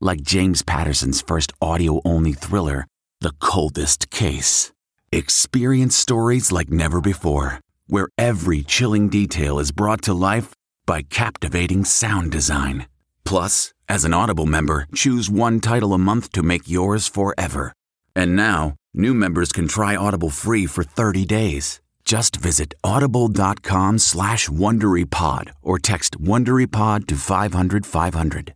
like James Patterson's first audio only thriller, The Coldest Case. Experience stories like never before, where every chilling detail is brought to life by captivating sound design. Plus, as an Audible member, choose one title a month to make yours forever. And now, new members can try Audible free for 30 days. Just visit audible.com slash WonderyPod or text WonderyPod to 500 500.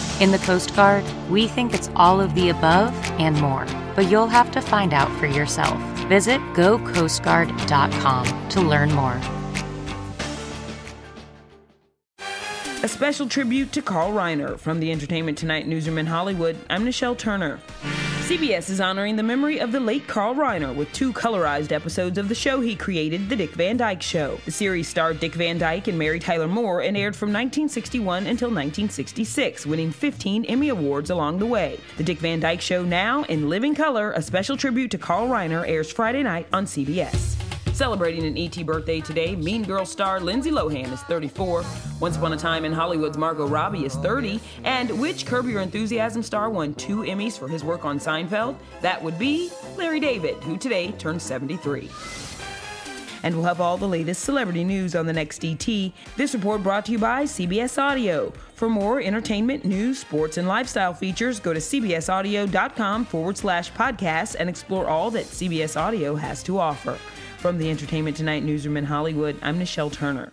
In the Coast Guard, we think it's all of the above and more, but you'll have to find out for yourself. Visit gocoastguard.com to learn more. A special tribute to Carl Reiner from the Entertainment Tonight newsroom in Hollywood. I'm Nichelle Turner. CBS is honoring the memory of the late Carl Reiner with two colorized episodes of the show he created, The Dick Van Dyke Show. The series starred Dick Van Dyke and Mary Tyler Moore and aired from 1961 until 1966, winning 15 Emmy Awards along the way. The Dick Van Dyke Show now in living color, a special tribute to Carl Reiner, airs Friday night on CBS. Celebrating an ET birthday today, Mean Girl star Lindsay Lohan is 34. Once Upon a Time in Hollywood's Margot Robbie is 30. And which Curb Your Enthusiasm star won two Emmys for his work on Seinfeld? That would be Larry David, who today turned 73. And we'll have all the latest celebrity news on the next ET. This report brought to you by CBS Audio. For more entertainment, news, sports, and lifestyle features, go to cbsaudio.com forward slash podcast and explore all that CBS Audio has to offer. From the Entertainment Tonight newsroom in Hollywood, I'm Nichelle Turner.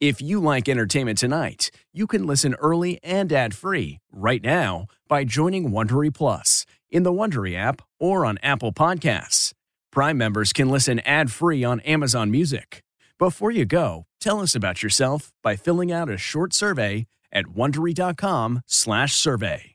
If you like Entertainment Tonight, you can listen early and ad-free right now by joining Wondery Plus in the Wondery app or on Apple Podcasts. Prime members can listen ad-free on Amazon Music. Before you go, tell us about yourself by filling out a short survey at wondery.com/survey.